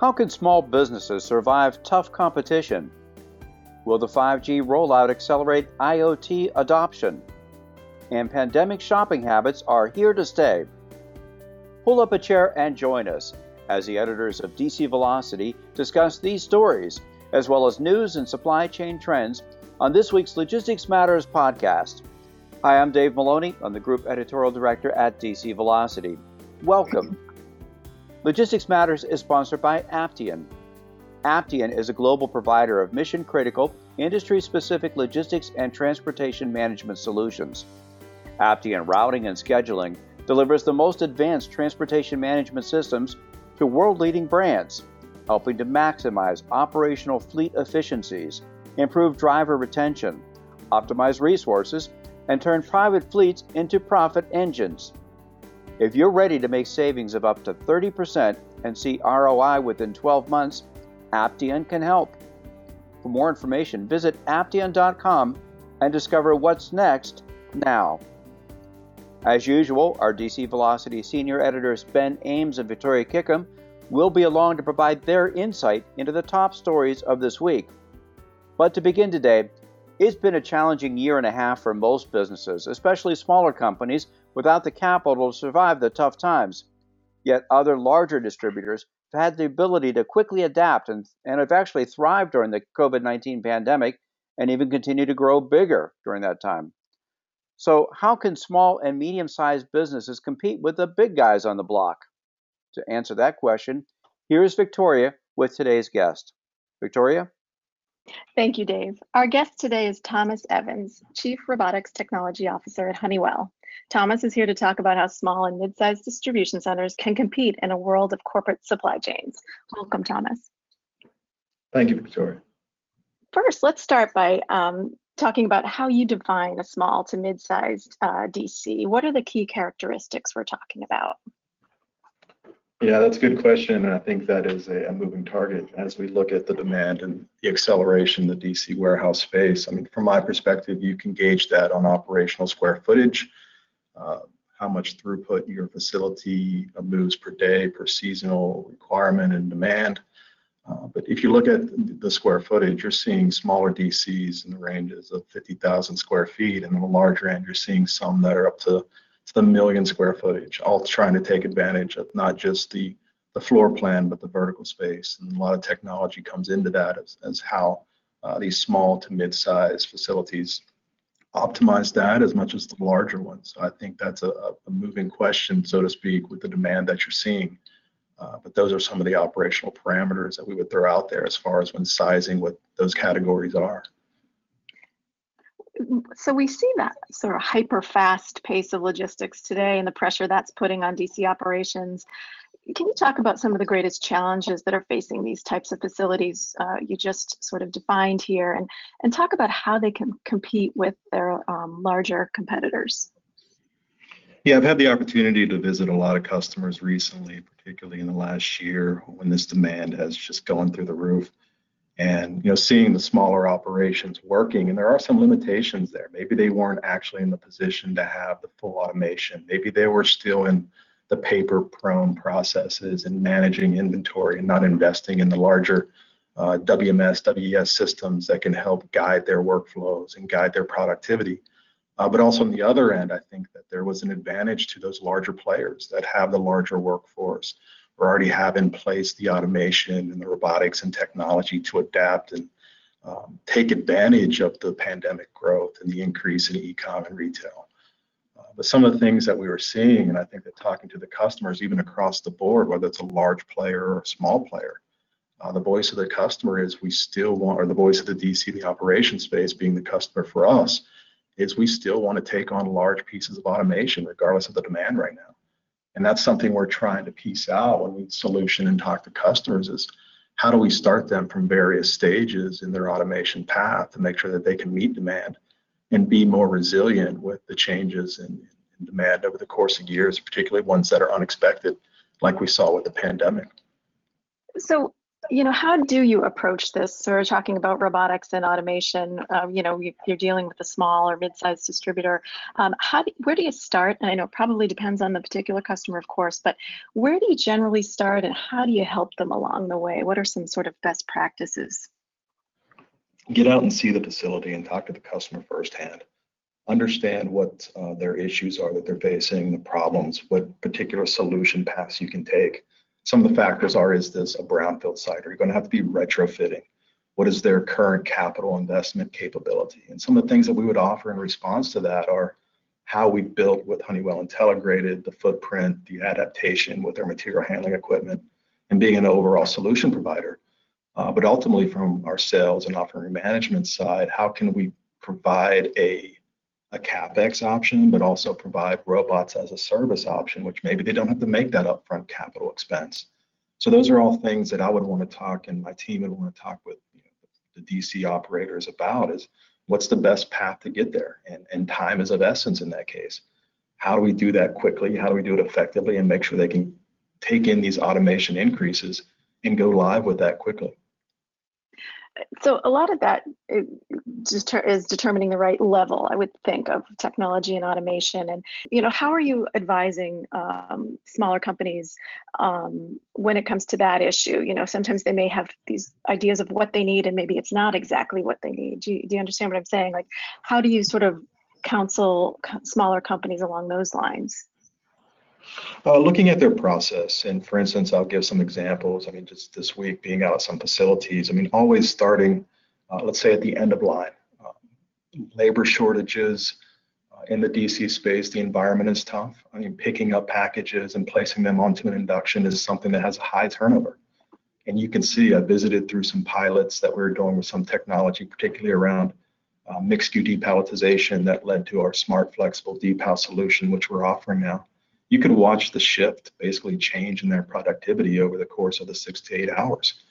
How can small businesses survive tough competition? Will the 5G rollout accelerate IoT adoption? And pandemic shopping habits are here to stay. Pull up a chair and join us as the editors of DC Velocity discuss these stories, as well as news and supply chain trends, on this week's Logistics Matters podcast. Hi, I'm Dave Maloney. I'm the Group Editorial Director at DC Velocity. Welcome. Logistics Matters is sponsored by Aptean. Aptean is a global provider of mission critical, industry specific logistics and transportation management solutions. Aptean Routing and Scheduling delivers the most advanced transportation management systems to world leading brands, helping to maximize operational fleet efficiencies, improve driver retention, optimize resources, and turn private fleets into profit engines. If you're ready to make savings of up to 30% and see ROI within 12 months, Aptean can help. For more information, visit aptean.com and discover what's next now. As usual, our DC Velocity senior editors Ben Ames and Victoria Kickham will be along to provide their insight into the top stories of this week. But to begin today, it's been a challenging year and a half for most businesses, especially smaller companies without the capital to survive the tough times. Yet other larger distributors have had the ability to quickly adapt and, and have actually thrived during the COVID 19 pandemic and even continue to grow bigger during that time. So, how can small and medium sized businesses compete with the big guys on the block? To answer that question, here is Victoria with today's guest. Victoria? Thank you, Dave. Our guest today is Thomas Evans, Chief Robotics Technology Officer at Honeywell. Thomas is here to talk about how small and mid-sized distribution centers can compete in a world of corporate supply chains. Welcome, Thomas. Thank you, Victoria. First, let's start by um, talking about how you define a small to mid-sized uh, DC. What are the key characteristics we're talking about? Yeah, that's a good question. And I think that is a, a, moving target as we look at the demand and the acceleration the DC warehouse space. I mean, from my perspective, you can gauge that on operational square footage, uh, how much throughput your facility moves per day, per seasonal requirement and demand. Uh, but if you look at the square footage, you're seeing smaller DCs in the ranges of 50,000 square feet. And on the larger end, you're seeing some that are up to the million square footage, all trying to take advantage of not just the the floor plan, but the vertical space. And a lot of technology comes into that as, as how uh, these small to mid-sized facilities optimize that as much as the larger ones. So I think that's a, a moving question, so to speak, with the demand that you're seeing. Uh, but those are some of the operational parameters that we would throw out there as far as when sizing what those categories are so we see that sort of hyper fast pace of logistics today and the pressure that's putting on DC operations. Can you talk about some of the greatest challenges that are facing these types of facilities uh, you just sort of defined here and, and talk about how they can compete with their um, larger competitors? Yeah, I've had the opportunity to visit a lot of customers recently, particularly in the last year when this demand has just gone through the roof and you know seeing the smaller operations working and there are some limitations there. Maybe they weren't actually in the position to have the full automation. Maybe they were still in the paper prone processes and managing inventory and not investing in the larger uh, wms wes systems that can help guide their workflows and guide their productivity. Uh, but also on the other end i think that there was an advantage to those larger players that have the larger workforce or already have in place the automation and the robotics and technology to adapt and um, take advantage of the pandemic growth and the increase in e-com and retail. Uh, but some of the things that we were seeing, and I think that talking to the customers, even across the board, whether it's a large player or a small player, uh, the voice of the customer is we still want, or the voice of the DC, the operation space being the customer for us, is we still want to take on large pieces of automation regardless of the demand right now. And that's something we're trying to piece out when we solution and talk to customers is how do we start them from various stages in their automation path to make sure that they can meet demand and be more resilient with the changes in, in demand over the course of years, particularly ones that are unexpected, like we saw with the pandemic. So you know, how do you approach this? So we're talking about robotics and automation. Um, you know, you're dealing with a small or mid-sized distributor. Um, how do, where do you start? And I know it probably depends on the particular customer, of course, but where do you generally start and how do you help them along the way? What are some sort of best practices? Get out and see the facility and talk to the customer firsthand. Understand what uh, their issues are that they're facing, the problems, what particular solution paths you can take some of the factors are, is this a brownfield site? Are you going to have to be retrofitting? What is their current capital investment capability? And some of the things that we would offer in response to that are how we built with Honeywell Intelligrated, the footprint, the adaptation with our material handling equipment, and being an overall solution provider. Uh, but ultimately, from our sales and offering management side, how can we provide a a capex option, but also provide robots as a service option, which maybe they don't have to make that upfront capital expense. So those are all things that I would want to talk, and my team would want to talk with you know, the DC operators about is what's the best path to get there, and and time is of essence in that case. How do we do that quickly? How do we do it effectively, and make sure they can take in these automation increases and go live with that quickly? So a lot of that is determining the right level i would think of technology and automation. And you know how are you advising um, smaller companies um, when it comes to that issue? You know sometimes they may have these ideas of what they need and maybe it's not exactly what they need. Do you, do you understand what i'm saying? Like how do you sort of counsel smaller companies along those lines uh, looking at their process, and for instance, I'll give some examples. I mean, just this week being out at some facilities, I mean, always starting, uh, let's say at the end of line, uh, labor shortages uh, in the DC space, the environment is tough. I mean, picking up packages and placing them onto an induction is something that has a high turnover. And you can see, I visited through some pilots that we are doing with some technology, particularly around uh, mixed SKU depalletization that led to our smart flexible depal solution, which we're offering now you could watch the shift basically change in their productivity over the course of the six to eight hours.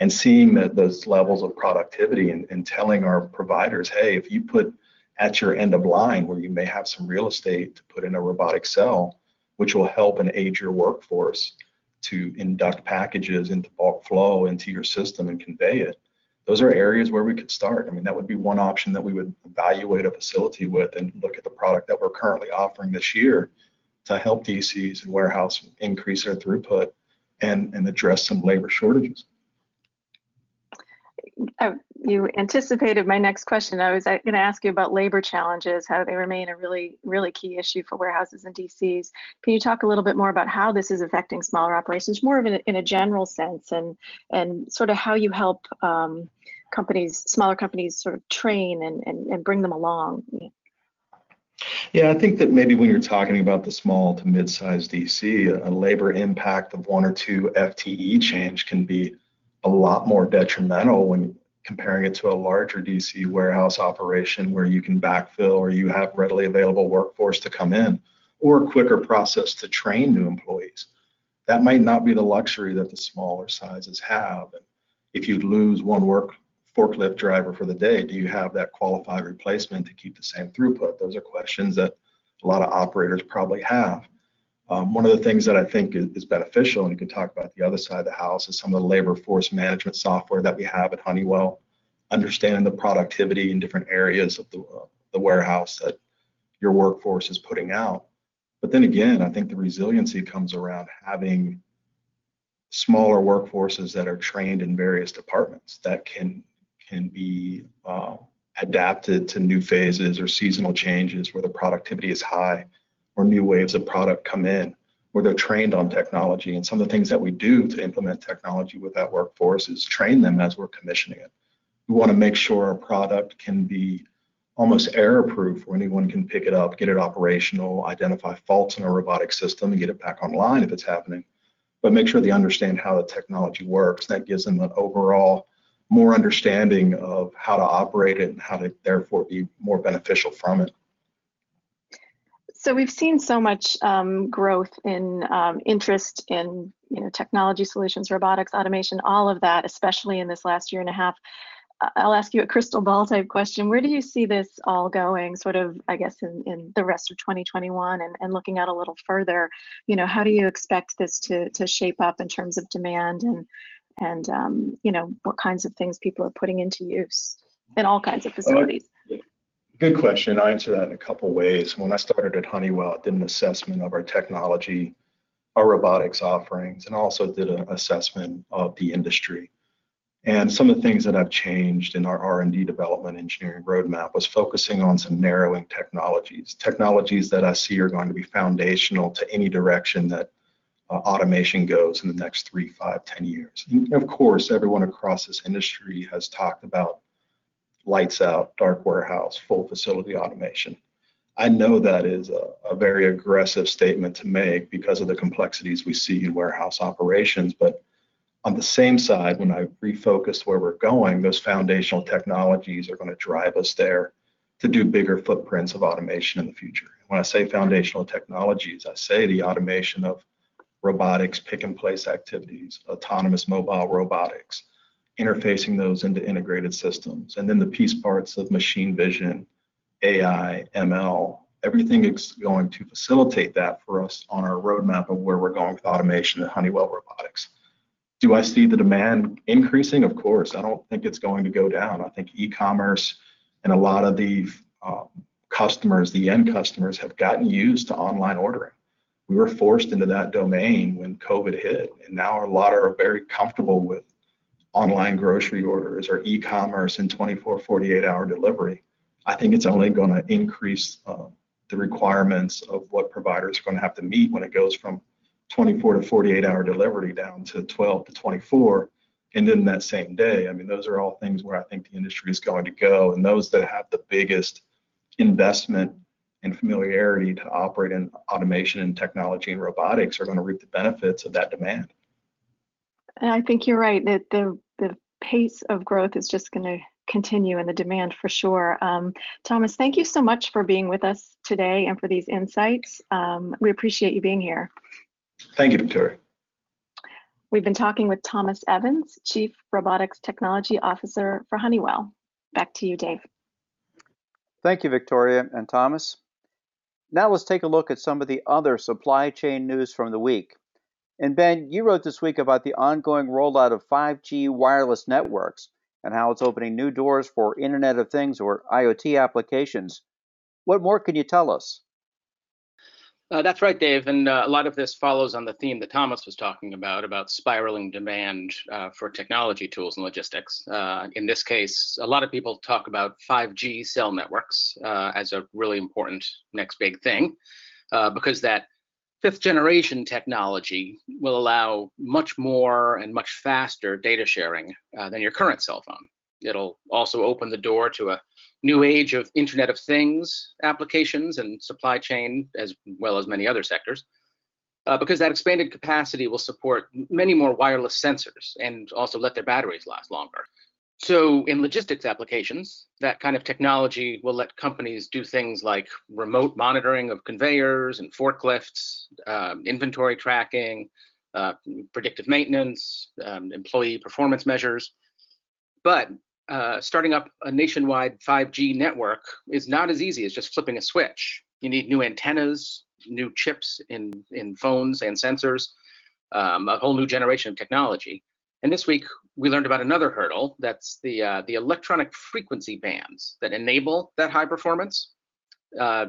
And seeing that those levels of productivity and, and telling our providers, hey, if you put at your end of line where you may have some real estate to put in a robotic cell, which will help and aid your workforce to induct packages into bulk flow into your system and convey it. Those are areas where we could start. I mean, that would be one option that we would evaluate a facility with and look at the product that we're currently offering this year to help DCs and warehouse increase their throughput and, and address some labor shortages. Oh, you anticipated my next question. I was going to ask you about labor challenges, how they remain a really, really key issue for warehouses and DCs. Can you talk a little bit more about how this is affecting smaller operations, more of in a, in a general sense, and and sort of how you help um, companies, smaller companies, sort of train and, and, and bring them along? Yeah, I think that maybe when you're talking about the small to mid-sized DC, a labor impact of one or two FTE change can be a lot more detrimental when comparing it to a larger DC warehouse operation where you can backfill or you have readily available workforce to come in or a quicker process to train new employees. That might not be the luxury that the smaller sizes have. If you lose one work forklift driver for the day, do you have that qualified replacement to keep the same throughput? Those are questions that a lot of operators probably have. Um, one of the things that I think is, is, beneficial, and you can talk about the other side of the house, is some of the labor force management software that we have at Honeywell, understanding the productivity in different areas of the, uh, the warehouse that your workforce is putting out. But then again, I think the resiliency comes around having smaller workforces that are trained in various departments that can can be uh, adapted to new phases or seasonal changes where the productivity is high or new waves of product come in where they're trained on technology. And some of the things that we do to implement technology with that workforce is train them as we're commissioning it. We want to make sure our product can be almost error proof where anyone can pick it up, get it operational, identify faults in a robotic system and get it back online if it's happening. But make sure they understand how the technology works. That gives them an overall more understanding of how to operate it and how to therefore be more beneficial from it. So we've seen so much um, growth in um, interest in you know technology solutions, robotics, automation, all of that, especially in this last year and a half. I'll ask you a crystal ball type question. Where do you see this all going, sort of, I guess, in, in the rest of 2021 and, and looking out a little further? You know, how do you expect this to, to shape up in terms of demand and and um, you know what kinds of things people are putting into use in all kinds of facilities. Uh, good question. I answer that in a couple ways. When I started at Honeywell, I did an assessment of our technology, our robotics offerings, and also did an assessment of the industry. And some of the things that I've changed in our R&D development engineering roadmap was focusing on some narrowing technologies, technologies that I see are going to be foundational to any direction that uh, automation goes in the next three, five, ten years. And of course, everyone across this industry has talked about lights out, dark warehouse, full facility automation. I know that is a, a, very aggressive statement to make because of the complexities we see in warehouse operations, but on the same side, when I refocus where we're going, those foundational technologies are going to drive us there to do bigger footprints of automation in the future. When I say foundational technologies, I say the automation of robotics, pick and place activities, autonomous mobile robotics, interfacing those into integrated systems, and then the piece parts of machine vision, AI, ML, everything is going to facilitate that for us on our roadmap of where we're going with automation at Honeywell Robotics. Do I see the demand increasing? Of course. I don't think it's going to go down. I think e-commerce and a lot of the um, customers, the end customers, have gotten used to online ordering. We were forced into that domain when COVID hit, and now a lot are very comfortable with online grocery orders or e-commerce and 24, 48 hour delivery. I think it's only going to increase uh, the requirements of what providers are going to have to meet when it goes from 24 to 48 hour delivery down to 12 to 24 and then that same day. I mean those are all things where i think the industry is going to go. And those that have the biggest investment and familiarity to operate in automation and technology and robotics are going to reap the benefits of that demand and i think you're right that the the pace of growth is just going to continue and the demand for sure. Um, Thomas, thank you so much for being with us today and for these insights. Um, we appreciate you being here. Thank you, Victoria. We've been talking with Thomas Evans, Chief Robotics Technology Officer for Honeywell. Back to you, Dave. Thank you, Victoria and Thomas. Now let's take a look at some of the other supply chain news from the week. And Ben, you wrote this week about the ongoing rollout of 5G wireless networks and how it's opening new doors for Internet of Things or IoT applications. What more can you tell us? Uh, that's right, Dave. And uh, a lot of this follows on the theme that Thomas was talking about, about spiraling demand uh, for technology tools and logistics. Uh, in this case, a lot of people talk about 5G cell networks uh, as a really important next big thing, uh, because that fifth generation technology will allow much more and much faster data sharing than your current cell phone. It'll also open the door to a new age of Internet of Things applications and supply chain, as well as many other sectors, uh, because that expanded capacity will support many more wireless sensors and also let their batteries last longer. So, in logistics applications, that kind of technology will let companies do things like remote monitoring of conveyors and forklifts, um, inventory tracking, uh, predictive maintenance, um, employee performance measures. But uh, starting up a nationwide 5G network is not as easy as just flipping a switch. You need new antennas, new chips in, in phones and sensors, um, a whole new generation of technology. And this week, we learned about another hurdle that's the, uh, the electronic frequency bands that enable that high performance. Uh,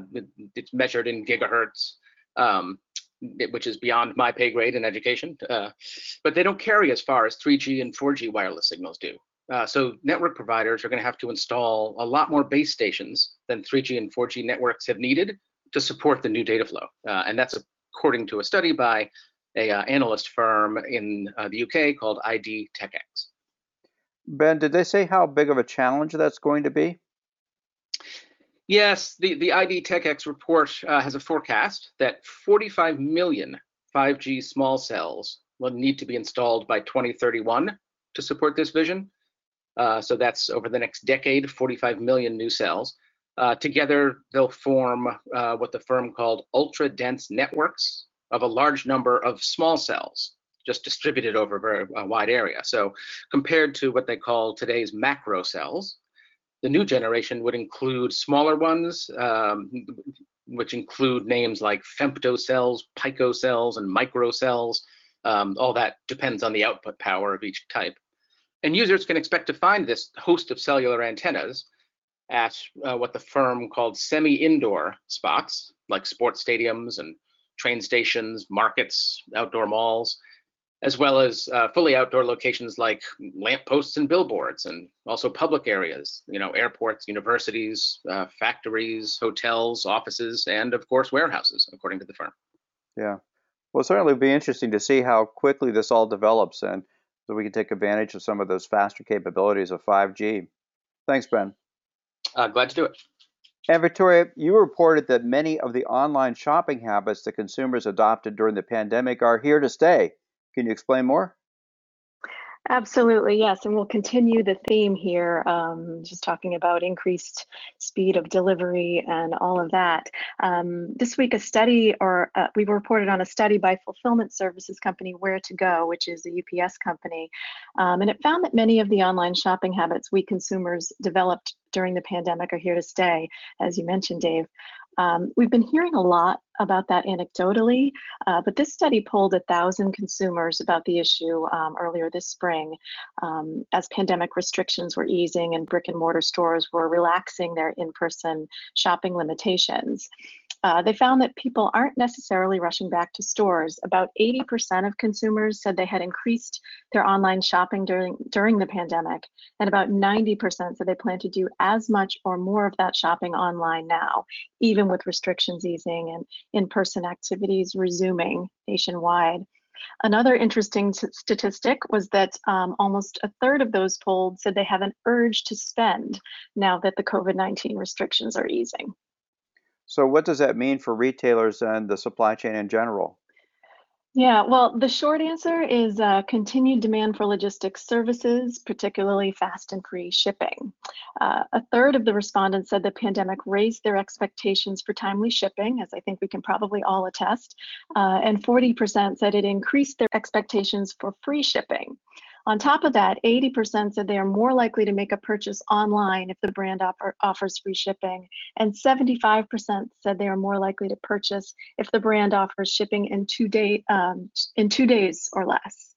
it's measured in gigahertz, um, which is beyond my pay grade in education. Uh, but they don't carry as far as 3G and 4G wireless signals do. Uh, so network providers are going to have to install a lot more base stations than 3G and 4G networks have needed to support the new data flow. Uh, and that's according to a study by a uh, analyst firm in uh, the UK called ID TechX. Ben, did they say how big of a challenge that's going to be? Yes, the, the IDTechEx report uh, has a forecast that 45 million 5G small cells will need to be installed by 2031 to support this vision. Uh, so that's over the next decade, 45 million new cells. Uh, together, they'll form uh, what the firm called ultra dense networks of a large number of small cells, just distributed over a very wide area. So, compared to what they call today's macro cells, the new generation would include smaller ones, um, which include names like femtocells, picocells, and microcells, Um, all that depends on the output power of each type. And users can expect to find this host of cellular antennas at uh, what the firm called semi-indoor spots, like sports stadiums and train stations, markets, outdoor malls, as well as uh, fully outdoor locations like lampposts and billboards, and also public areas, you know, airports, universities, uh, factories, hotels, offices, and of course warehouses, according to the firm. Yeah. Well, certainly be interesting to see how quickly this all develops and so we can take advantage of some of those faster capabilities of 5G. Thanks, Ben. Uh, glad to do it. And Victoria, you reported that many of the online shopping habits that consumers adopted during the pandemic are here to stay. Can you explain more? Absolutely, yes. And we'll continue the theme here, um, just talking about increased speed of delivery and all of that. Um, this week, a study, or uh, we reported on a study by fulfillment services company Ware2Go, which is a UPS company. Um, and it found that many of the online shopping habits we consumers developed during the pandemic are here to stay, as you mentioned, Dave. Um, we've been hearing a lot about that anecdotally, uh, but this study polled a thousand consumers about the issue um, earlier this spring um, as pandemic restrictions were easing and brick and mortar stores were relaxing their in-person shopping limitations. Uh, they found that people aren't necessarily rushing back to stores. About 80% of consumers said they had increased their online shopping during, during the pandemic, and about 90% said they plan to do as much or more of that shopping online now, even with restrictions easing and in-person activities resuming nationwide. Another interesting statistic was that um, almost a third of those polled said they have an urge to spend now that the COVID 19 restrictions are easing. So, what does that mean for retailers and the supply chain in general? Yeah, well, the short answer is uh, continued demand for logistics services, particularly fast and free shipping. Uh, a third of the respondents said the pandemic raised their expectations for timely shipping, as I think we can probably all attest, uh, and 40% said it increased their expectations for free shipping. On top of that, 80% said they are more likely to make a purchase online if the brand offer, offers free shipping, and 75% said they are more likely to purchase if the brand offers shipping in two day um, in two days or less.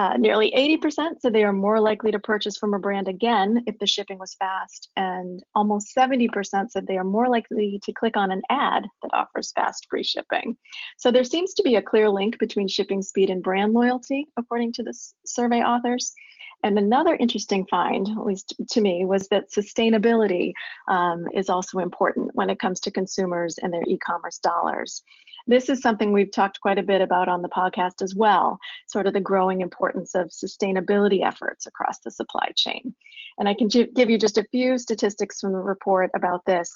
Uh, nearly 80% said they are more likely to purchase from a brand again if the shipping was fast, and almost 70% said they are more likely to click on an ad that offers fast free shipping. So there seems to be a clear link between shipping speed and brand loyalty, according to the survey authors. And another interesting find, at least to me, was that sustainability um, is also important when it comes to consumers and their e commerce dollars. This is something we've talked quite a bit about on the podcast as well, sort of the growing importance of sustainability efforts across the supply chain. And I can give you just a few statistics from the report about this.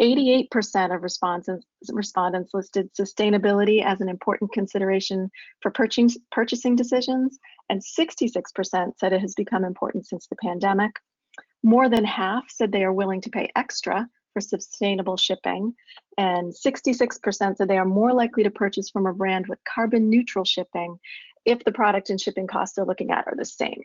88% of respondents listed sustainability as an important consideration for purchasing, purchasing decisions, and 66% said it has become important since the pandemic. More than half said they are willing to pay extra for sustainable shipping, and 66% said they are more likely to purchase from a brand with carbon neutral shipping if the product and shipping costs they're looking at are the same.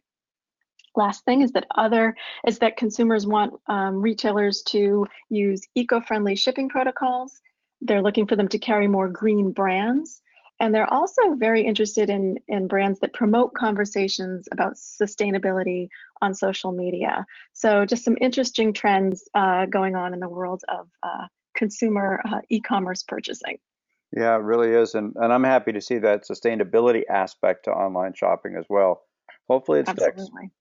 Last thing is that other is that consumers want um, retailers to use eco-friendly shipping protocols. They're looking for them to carry more green brands. And they're also very interested in, in brands that promote conversations about sustainability on social media. So just some interesting trends uh, going on in the world of uh, consumer uh, e-commerce purchasing. Yeah, it really is. And, and I'm happy to see that sustainability aspect to online shopping as well. Hopefully it sticks. Absolutely.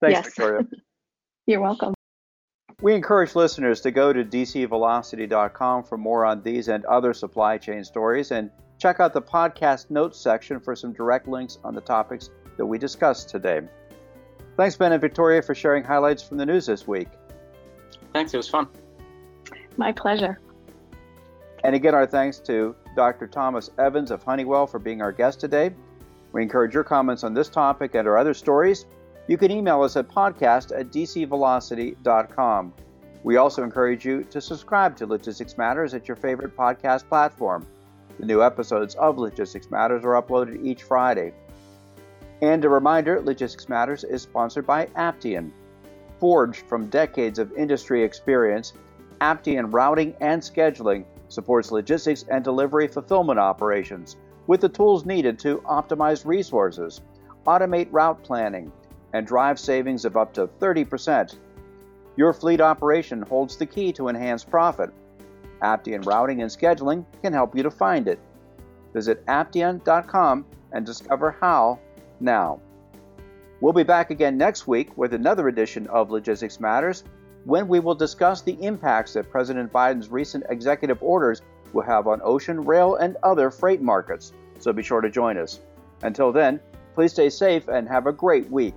Thanks, yes. Victoria. You're welcome. We encourage listeners to go to dcvelocity.com for more on these and other supply chain stories and check out the podcast notes section for some direct links on the topics that we discussed today. Thanks, Ben and Victoria, for sharing highlights from the news this week. Thanks, it was fun. My pleasure. And again, our thanks to Dr. Thomas Evans of Honeywell for being our guest today. We encourage your comments on this topic and our other stories you can email us at podcast at dcvelocity.com. We also encourage you to subscribe to Logistics Matters at your favorite podcast platform. The new episodes of Logistics Matters are uploaded each Friday. And a reminder Logistics Matters is sponsored by Aptean. Forged from decades of industry experience, Aptean routing and scheduling supports logistics and delivery fulfillment operations with the tools needed to optimize resources, automate route planning, and drive savings of up to 30%. Your fleet operation holds the key to enhanced profit. Aptean Routing and Scheduling can help you to find it. Visit aptean.com and discover how now. We'll be back again next week with another edition of Logistics Matters when we will discuss the impacts that President Biden's recent executive orders will have on ocean, rail, and other freight markets. So be sure to join us. Until then, please stay safe and have a great week.